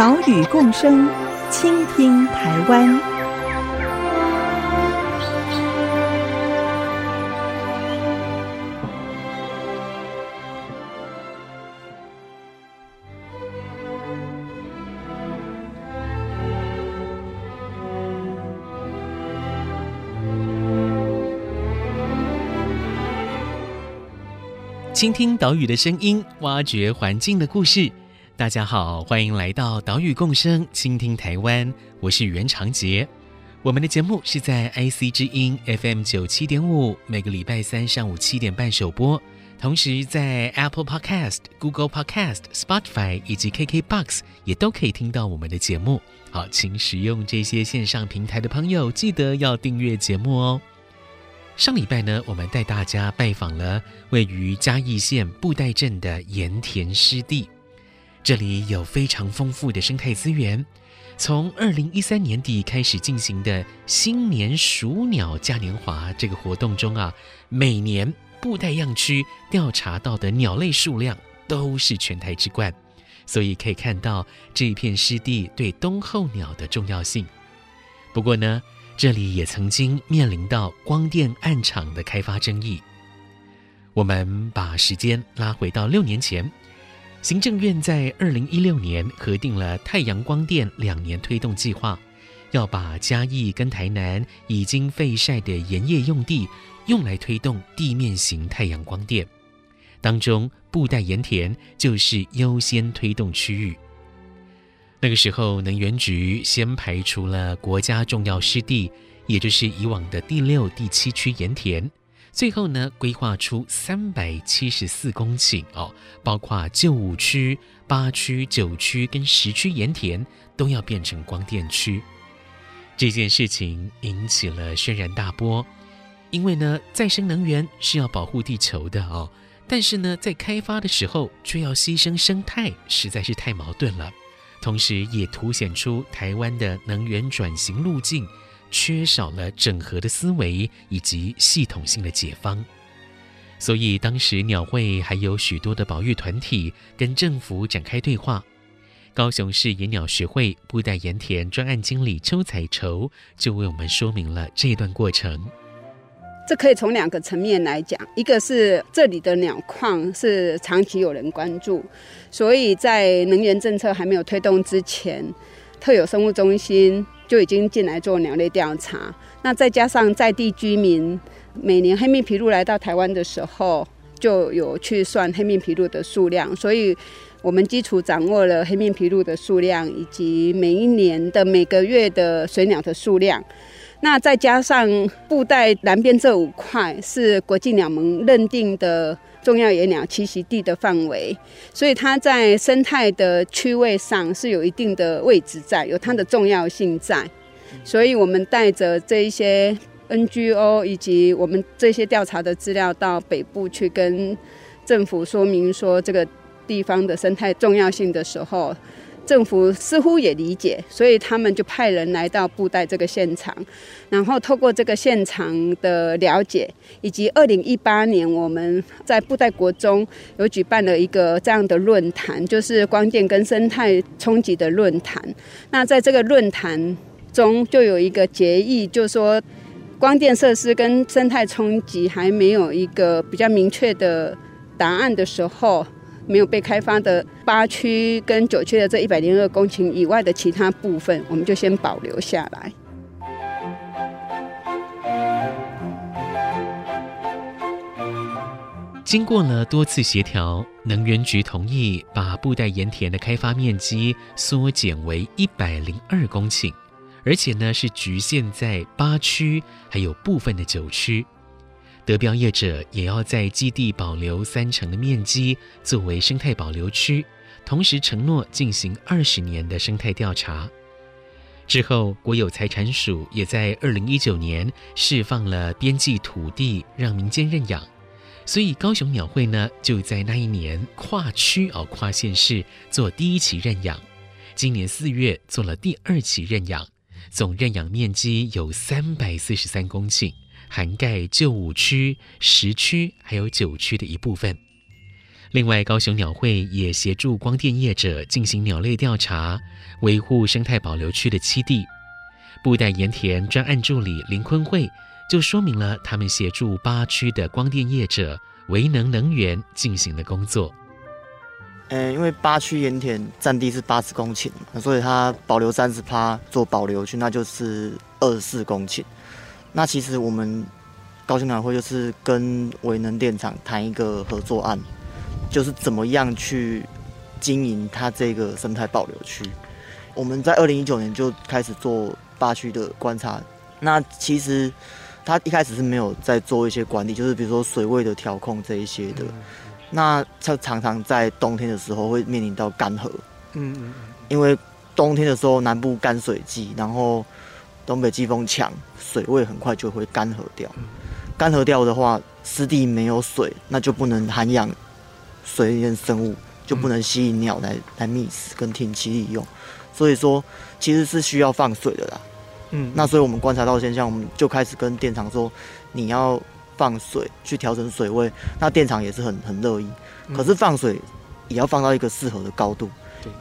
岛屿共生，倾听台湾。倾听岛屿的声音，挖掘环境的故事。大家好，欢迎来到岛屿共生，倾听台湾。我是袁长杰。我们的节目是在 IC 之音 FM 九七点五，每个礼拜三上午七点半首播。同时在 Apple Podcast、Google Podcast、Spotify 以及 KKBox 也都可以听到我们的节目。好，请使用这些线上平台的朋友，记得要订阅节目哦。上礼拜呢，我们带大家拜访了位于嘉义县布袋镇的盐田湿地，这里有非常丰富的生态资源。从二零一三年底开始进行的新年数鸟嘉年华这个活动中啊，每年布袋样区调查到的鸟类数量都是全台之冠，所以可以看到这一片湿地对冬候鸟的重要性。不过呢，这里也曾经面临到光电暗场的开发争议。我们把时间拉回到六年前，行政院在二零一六年核定了太阳光电两年推动计划，要把嘉义跟台南已经废晒的盐业用地用来推动地面型太阳光电，当中布袋盐田就是优先推动区域。那个时候，能源局先排除了国家重要湿地，也就是以往的第六、第七区盐田，最后呢，规划出三百七十四公顷哦，包括旧五区、八区、九区跟十区盐田都要变成光电区。这件事情引起了轩然大波，因为呢，再生能源是要保护地球的哦，但是呢，在开发的时候却要牺牲生态，实在是太矛盾了。同时，也凸显出台湾的能源转型路径缺少了整合的思维以及系统性的解方。所以，当时鸟会还有许多的保育团体跟政府展开对话。高雄市野鸟学会布袋盐田专案经理邱彩绸就为我们说明了这段过程。这可以从两个层面来讲，一个是这里的鸟矿是长期有人关注，所以在能源政策还没有推动之前，特有生物中心就已经进来做鸟类调查。那再加上在地居民每年黑面琵鹭来到台湾的时候，就有去算黑面琵鹭的数量，所以我们基础掌握了黑面琵鹭的数量以及每一年的每个月的水鸟的数量。那再加上布袋南边这五块是国际鸟盟认定的重要野鸟栖息地的范围，所以它在生态的区位上是有一定的位置在，有它的重要性在。所以我们带着这一些 NGO 以及我们这些调查的资料到北部去跟政府说明说这个地方的生态重要性的时候。政府似乎也理解，所以他们就派人来到布袋这个现场，然后透过这个现场的了解，以及二零一八年我们在布袋国中有举办了一个这样的论坛，就是光电跟生态冲击的论坛。那在这个论坛中，就有一个决议，就说光电设施跟生态冲击还没有一个比较明确的答案的时候。没有被开发的八区跟九区的这一百零二公顷以外的其他部分，我们就先保留下来。经过了多次协调，能源局同意把布袋盐田的开发面积缩减为一百零二公顷，而且呢是局限在八区，还有部分的九区。得标业者也要在基地保留三成的面积作为生态保留区，同时承诺进行二十年的生态调查。之后，国有财产署也在二零一九年释放了边际土地，让民间认养。所以高雄鸟会呢，就在那一年跨区哦，跨县市做第一期认养。今年四月做了第二期认养，总认养面积有三百四十三公顷，涵盖旧五区、十区还有九区的一部分。另外，高雄鸟会也协助光电业者进行鸟类调查，维护生态保留区的栖地。布袋盐田专案助理林坤慧就说明了他们协助八区的光电业者维能能源进行的工作。呃，因为八区盐田占地是八十公顷，所以它保留三十趴做保留区，那就是二十四公顷。那其实我们高雄鸟会就是跟维能电厂谈一个合作案。就是怎么样去经营它这个生态保留区。我们在二零一九年就开始做八区的观察。那其实它一开始是没有在做一些管理，就是比如说水位的调控这一些的。那它常常在冬天的时候会面临到干涸。嗯嗯。因为冬天的时候南部干水季，然后东北季风强，水位很快就会干涸掉。干涸掉的话，湿地没有水，那就不能涵养。水里面生物就不能吸引鸟来来觅食跟停栖利用，所以说其实是需要放水的啦。嗯，那所以我们观察到现象，我们就开始跟电厂说，你要放水去调整水位，那电厂也是很很乐意。可是放水也要放到一个适合的高度，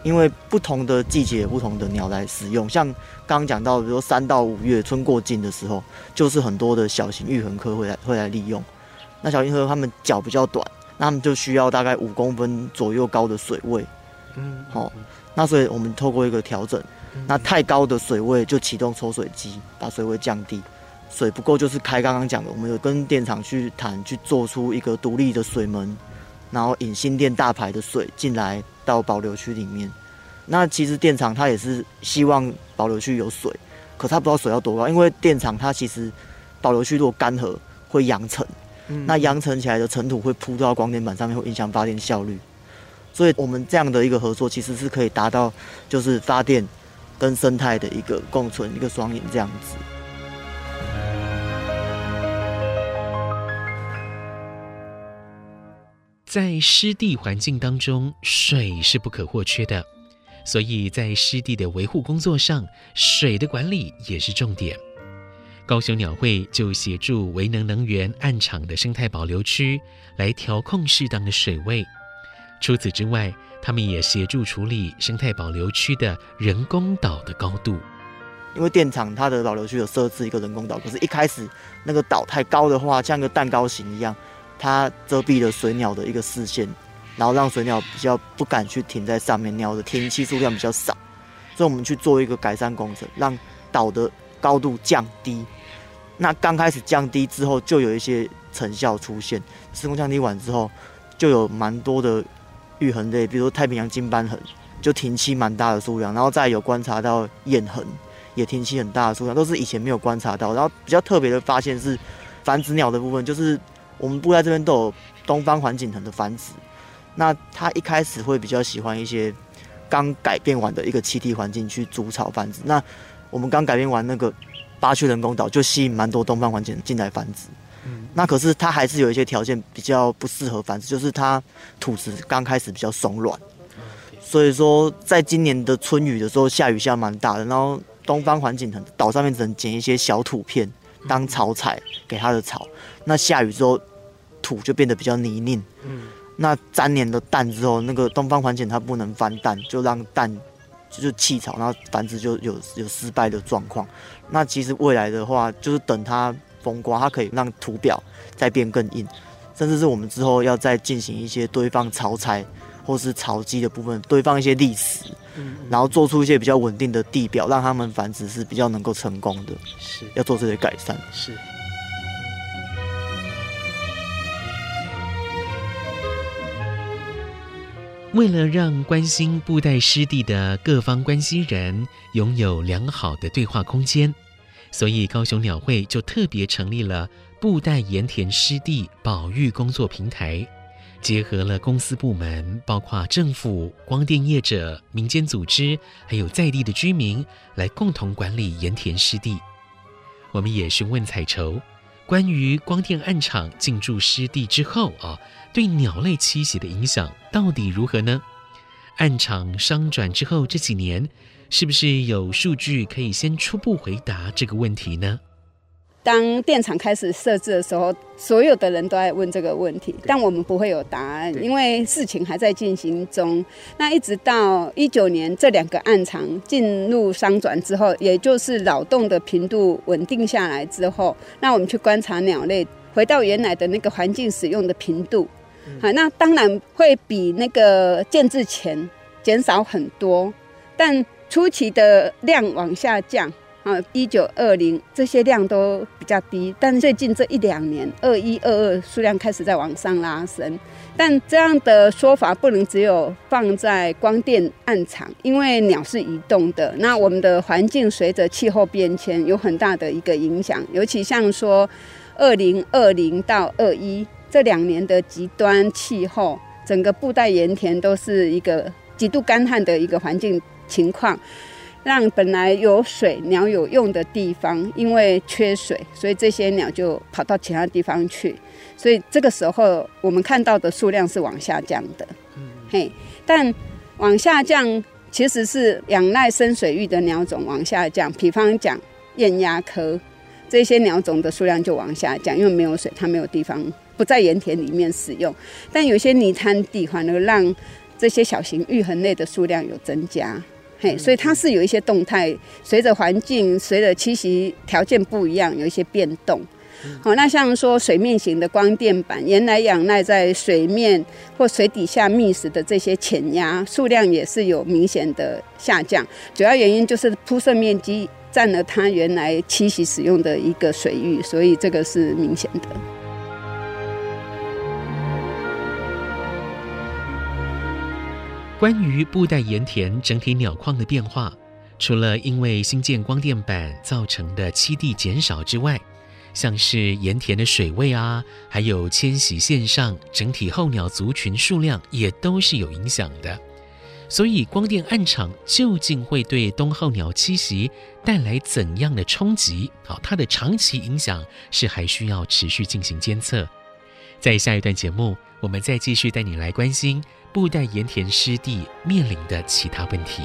因为不同的季节不同的鸟来使用。像刚刚讲到，比如说三到五月春过境的时候，就是很多的小型鷸鴴科会来会来利用。那小型鷸鴴它们脚比较短。那他们就需要大概五公分左右高的水位，嗯，好，那所以我们透过一个调整，那太高的水位就启动抽水机，把水位降低，水不够就是开刚刚讲的，我们有跟电厂去谈，去做出一个独立的水门，然后引新店大排的水进来到保留区里面。那其实电厂它也是希望保留区有水，可它不知道水要多高，因为电厂它其实保留区如果干涸会扬尘。那扬尘起来的尘土会铺到光电板上面，会影响发电效率。所以，我们这样的一个合作，其实是可以达到就是发电跟生态的一个共存，一个双赢这样子。在湿地环境当中，水是不可或缺的，所以在湿地的维护工作上，水的管理也是重点。高雄鸟会就协助维能能源案场的生态保留区来调控适当的水位。除此之外，他们也协助处理生态保留区的人工岛的高度。因为电厂它的保留区有设置一个人工岛，可是一开始那个岛太高的话，像个蛋糕形一样，它遮蔽了水鸟的一个视线，然后让水鸟比较不敢去停在上面，鸟的停栖数量比较少。所以我们去做一个改善工程，让岛的高度降低。那刚开始降低之后，就有一些成效出现。施工降低完之后，就有蛮多的鷸鴴类，比如说太平洋金斑痕，就停栖蛮大的数量。然后再有观察到燕痕，也停栖很大的数量，都是以前没有观察到。然后比较特别的发现是繁殖鸟的部分，就是我们布袋这边都有东方环颈藤的繁殖。那它一开始会比较喜欢一些刚改变完的一个栖地环境去筑巢繁殖。那我们刚改变完那个。八区人工岛就吸引蛮多东方环颈鴴进来繁殖，嗯，那可是它还是有一些条件比较不适合繁殖，就是它土质刚开始比较松软，所以说在今年的春雨的时候下雨下蛮大的，然后东方环颈藤岛上面只能捡一些小土片当草材给它的草，那下雨之后土就变得比较泥泞，嗯，那粘连了蛋之后，那个东方环颈它不能翻蛋，就让蛋就是弃巢，然后繁殖就有有失败的状况。那其实未来的话，就是等它风刮，它可以让土表再变更硬，甚至是我们之后要再进行一些堆放巢材或是巢基的部分，堆放一些砾石，嗯，然后做出一些比较稳定的地表，让它们繁殖是比较能够成功的。是，要做这些改善。是。为了让关心布袋湿地的各方关心人拥有良好的对话空间，所以高雄鸟会就特别成立了布袋盐田湿地保育工作平台，结合了公司部门，包括政府、光电业者、民间组织，还有在地的居民，来共同管理盐田湿地。我们也询问彩绸，关于光电暗场进驻湿地之后啊，对鸟类栖息的影响到底如何呢？暗场商转之后这几年，是不是有数据可以先初步回答这个问题呢？当电厂开始设置的时候，所有的人都在问这个问题，但我们不会有答案，因为事情还在进行中。那一直到一九年这两个暗场进入商转之后，也就是扰动的频度稳定下来之后，那我们去观察鸟类回到原来的那个环境使用的频度，好，那当然会比那个建制前减少很多，但初期的量往下降。啊，一九二零这些量都比较低，但最近这一两年，二一二二数量开始在往上拉升。但这样的说法不能只有放在光电暗场，因为鸟是移动的。那我们的环境随着气候变迁有很大的一个影响，尤其像说二零二零到二一这两年的极端气候，整个布袋盐田都是一个极度干旱的一个环境情况。让本来有水鸟有用的地方，因为缺水，所以这些鸟就跑到其他地方去。所以这个时候，我们看到的数量是往下降的。嗯，嘿，但往下降其实是仰赖深水域的鸟种往下降。比方讲，雁鸭科这些鸟种的数量就往下降，因为没有水，它没有地方不在盐田里面使用。但有些泥滩地反而让这些小型鷸鴴类的数量有增加。嘿，所以它是有一些动态，随着环境、随着栖息条件不一样，有一些变动。好，那像说水面型的光电板，原来仰赖在水面或水底下觅食的这些潜鸭数量也是有明显的下降，主要原因就是铺设面积占了它原来栖息使用的一个水域，所以这个是明显的。关于布袋盐田整体鸟况的变化，除了因为新建光电板造成的栖地减少之外，像是盐田的水位啊，还有迁徙线上整体候鸟族群数量也都是有影响的。所以，光电暗场究竟会对冬候鸟栖息带来怎样的冲击？好，它的长期影响是还需要持续进行监测。在下一段节目，我们再继续带你来关心。布袋盐田湿地面临的其他问题。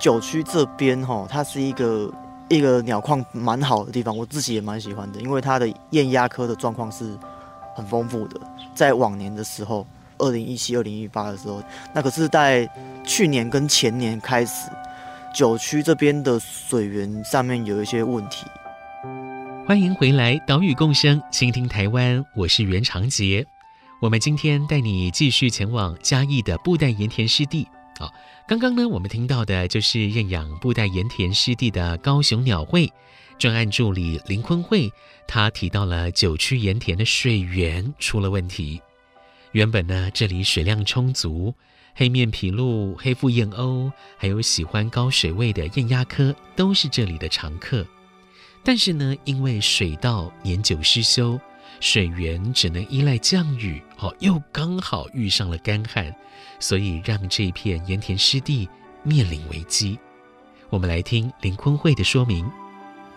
九区这边哈，它是一个一个鸟况蛮好的地方，我自己也蛮喜欢的，因为它的雁鸭科的状况是很丰富的，在往年的时候。二零一七、二零一八的时候，那可是在去年跟前年开始，九区这边的水源上面有一些问题。欢迎回来，岛屿共生，倾听台湾，我是袁长杰。我们今天带你继续前往嘉义的布袋盐田湿地。好，刚刚呢，我们听到的就是认养布袋盐田湿地的高雄鸟会专案助理林坤慧，他提到了九曲盐田的水源出了问题。原本呢，这里水量充足，黑面琵鹭、黑腹燕鸥，还有喜欢高水位的雁鸭科，都是这里的常客。但是呢，因为水道年久失修，水源只能依赖降雨，哦，又刚好遇上了干旱，所以让这片盐田湿地面临危机。我们来听林坤慧的说明。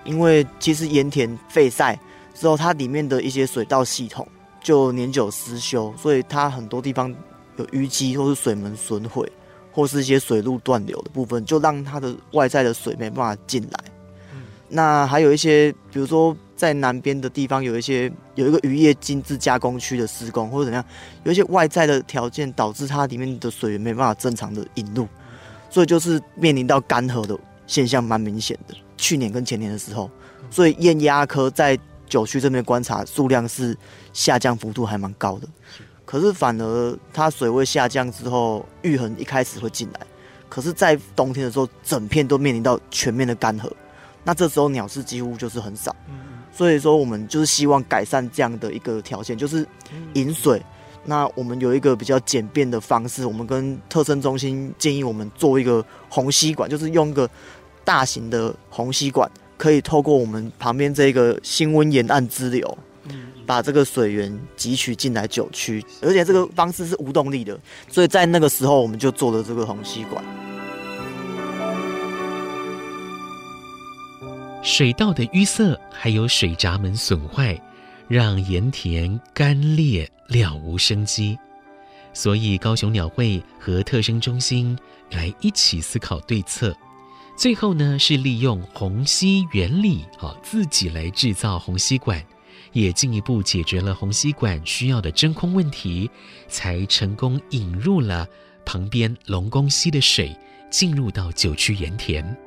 因为其实盐田废晒之后，它里面的一些水道系统。就年久失修，所以它很多地方有淤积，或是水门损毁，或是一些水路断流的部分，就让它的外在的水没办法进来。那还有一些，比如说在南边的地方，有一些有一个渔业精致加工区的施工，或者怎样，有一些外在的条件导致它里面的水源没办法正常的引入，所以就是面临到干涸的现象蛮明显的。去年跟前年的时候，所以雁鸭科在九区这边观察数量是下降幅度还蛮高的，可是反而它水位下降之后，玉衡一开始会进来，可是，在冬天的时候，整片都面临到全面的干涸，那这时候鸟是几乎就是很少，所以说我们就是希望改善这样的一个条件，就是饮水。那我们有一个比较简便的方式，我们跟特生中心建议我们做一个虹吸管，就是用一个大型的虹吸管，可以透过我们旁边这个新温沿岸支流，把这个水源汲取进来九区，而且这个方式是无动力的，所以在那个时候我们就做了这个虹吸管。水道的淤塞还有水闸门损坏，让盐田干裂，了无生机。所以高雄鸟会和特生中心来一起思考对策。最后呢，是利用虹吸原理，啊，自己来制造虹吸管，也进一步解决了虹吸管需要的真空问题，才成功引入了旁边龙宫溪的水，进入到九曲盐田。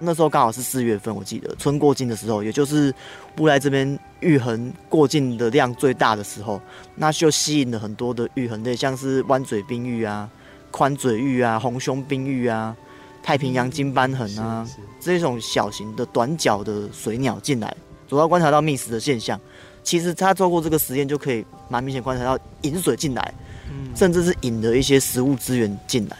那时候刚好是四月份，我记得春过境的时候，也就是布袋这边玉衡过境的量最大的时候，那就吸引了很多的玉衡类，像是弯嘴冰玉啊、宽嘴玉啊、红胸冰玉啊、太平洋金斑痕啊这种小型的短脚的水鸟进来，主要观察到觅食的现象。其实他做过这个实验，就可以蛮明显观察到引水进来，甚至是引了一些食物资源进来。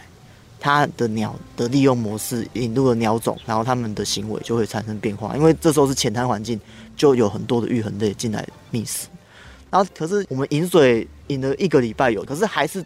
它的鸟的利用模式引入了鸟种，然后它们的行为就会产生变化。因为这时候是浅滩环境，就有很多的玉衡类进来觅食。然后可是我们引水引了一个礼拜有，可是还是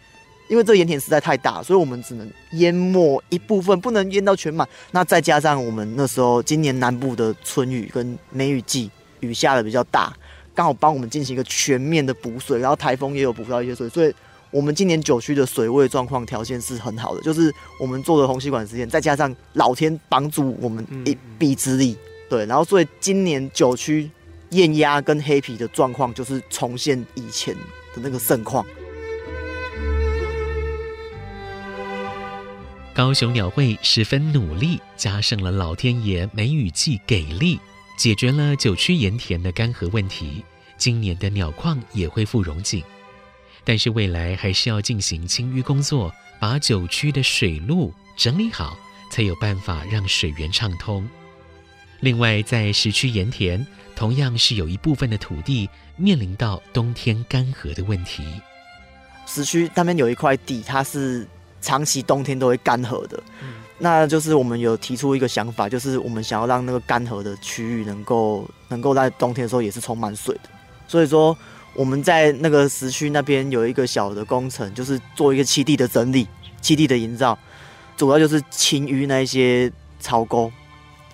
因为这个盐田实在太大，所以我们只能淹没一部分，不能淹到全满。那再加上我们那时候今年南部的春雨跟梅雨季雨下的比较大，刚好帮我们进行一个全面的补水，然后台风也有补到一些水，所以。我们今年九区的水位状况条件是很好的，就是我们做的虹吸管实验，再加上老天帮助我们一臂之力，对，然后所以今年九区燕鸭跟黑皮的状况就是重现以前的那个盛况。高雄鸟会十分努力，加上了老天爷梅雨季给力，解决了九区盐田的干涸问题，今年的鸟况也恢复荣景。但是未来还是要进行清淤工作，把九区的水路整理好，才有办法让水源畅通。另外，在十区盐田，同样是有一部分的土地面临到冬天干涸的问题。十区那边有一块地，它是长期冬天都会干涸的。嗯，那就是我们有提出一个想法，就是我们想要让那个干涸的区域能够能够在冬天的时候也是充满水的。所以说。我们在那个时区那边有一个小的工程，就是做一个栖地的整理、栖地的营造，主要就是清淤那一些槽沟，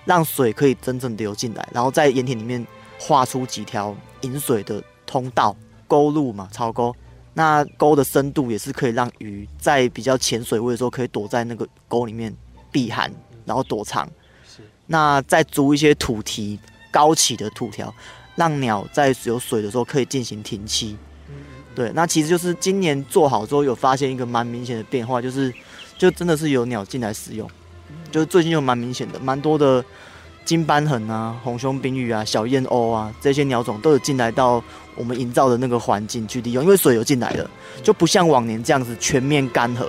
让水可以真正流进来，然后在盐田里面画出几条引水的通道、沟路嘛，槽沟。那沟的深度也是可以让鱼在比较浅水位的时候，可以躲在那个沟里面避寒，然后躲藏。那再筑一些土堤，高起的土条。让鸟在有水的时候可以进行停栖，对，那其实就是今年做好之后有发现一个蛮明显的变化，就是就真的是有鸟进来使用，就是最近又蛮明显的，蛮多的金斑痕啊、红胸冰玉啊、小燕鸥啊这些鸟种都有进来到我们营造的那个环境去利用，因为水有进来了，就不像往年这样子全面干涸。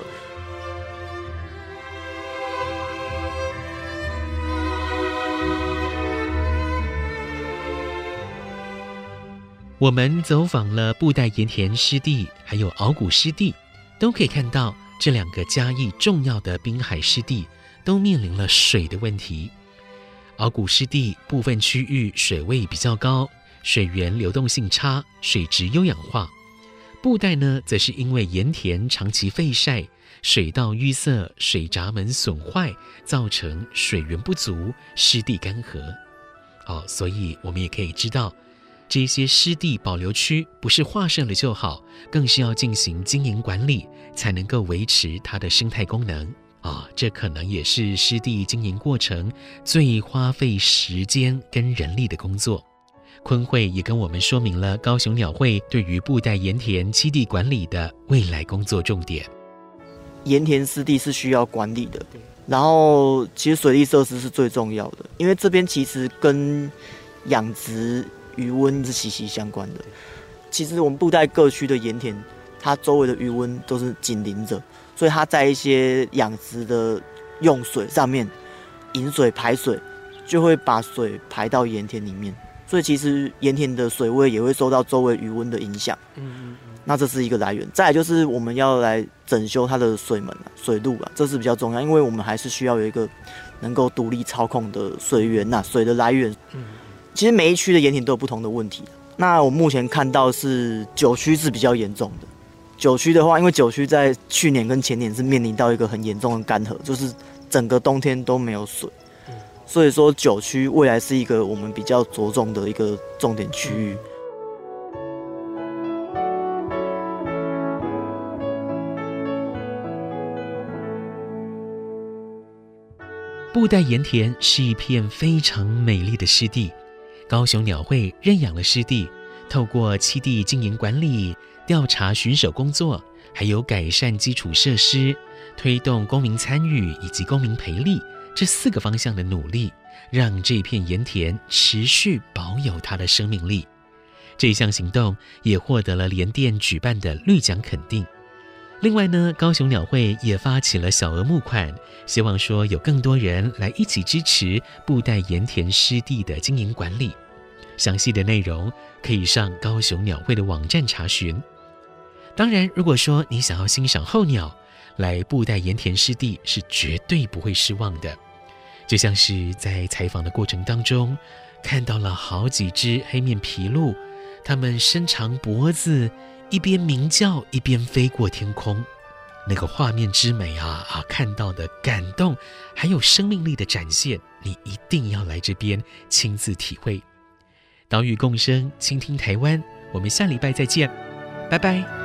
我们走访了布袋盐田湿地，还有鳌鼓湿地，都可以看到这两个嘉义重要的滨海湿地都面临了水的问题。鳌鼓湿地部分区域水位比较高，水源流动性差，水质优氧化；布袋呢，则是因为盐田长期废晒，水道淤塞，水闸门损坏，造成水源不足，湿地干涸。哦，所以我们也可以知道。这些湿地保留区不是划设了就好，更是要进行经营管理，才能够维持它的生态功能啊、这可能也是湿地经营过程最花费时间跟人力的工作。鲲惠也跟我们说明了高雄鸟会对于布袋盐田基地管理的未来工作重点。盐田湿地是需要管理的，然后其实水利设施是最重要的，因为这边其实跟养殖。鱼温是息息相关的。其实我们布袋各区的盐田，它周围的鱼温都是紧邻着，所以它在一些养殖的用水上面，引水排水，就会把水排到盐田里面。所以其实盐田的水位也会受到周围余温的影响。嗯嗯那这是一个来源。再来就是我们要来整修它的水门、水路啊，这是比较重要，因为我们还是需要有一个能够独立操控的水源呐，水的来源。嗯，其实每一区的盐田都有不同的问题。那我目前看到是九区是比较严重的。九区的话，因为九区在去年跟前年是面临到一个很严重的干涸，就是整个冬天都没有水。所以说九区未来是一个我们比较着重的一个重点区域。布袋盐田是一片非常美丽的湿地，高雄鸟会认养了湿地，透过七地经营管理、调查巡守工作，还有改善基础设施、推动公民参与以及公民培力。这四个方向的努力，让这片盐田持续保有它的生命力。这项行动也获得了联电举办的绿奖肯定。另外呢，高雄鸟会也发起了小额募款，希望说有更多人来一起支持布袋盐田湿地的经营管理。详细的内容可以上高雄鸟会的网站查询。当然，如果说你想要欣赏候鸟，来布袋盐田湿地是绝对不会失望的，就像是在采访的过程当中，看到了好几只黑面琵鹭，它们伸长脖子，一边鸣叫一边飞过天空，那个画面之美啊啊！看到的感动，还有生命力的展现，你一定要来这边亲自体会。岛屿共生，倾听台湾，我们下礼拜再见，拜拜。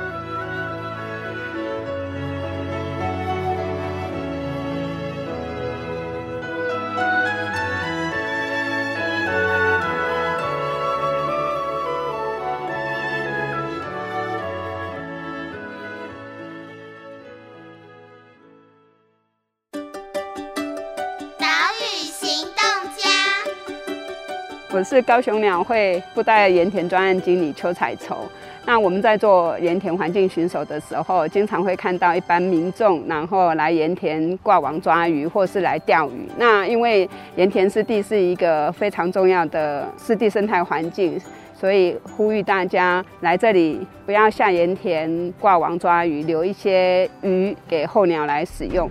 是高雄鸟会布袋盐田专案经理邱彩绸。那我们在做盐田环境巡守的时候，经常会看到一般民众，然后来盐田挂网抓鱼，或是来钓鱼。那因为盐田湿地是一个非常重要的湿地生态环境，所以呼吁大家来这里不要下盐田挂网抓鱼，留一些鱼给候鸟来使用。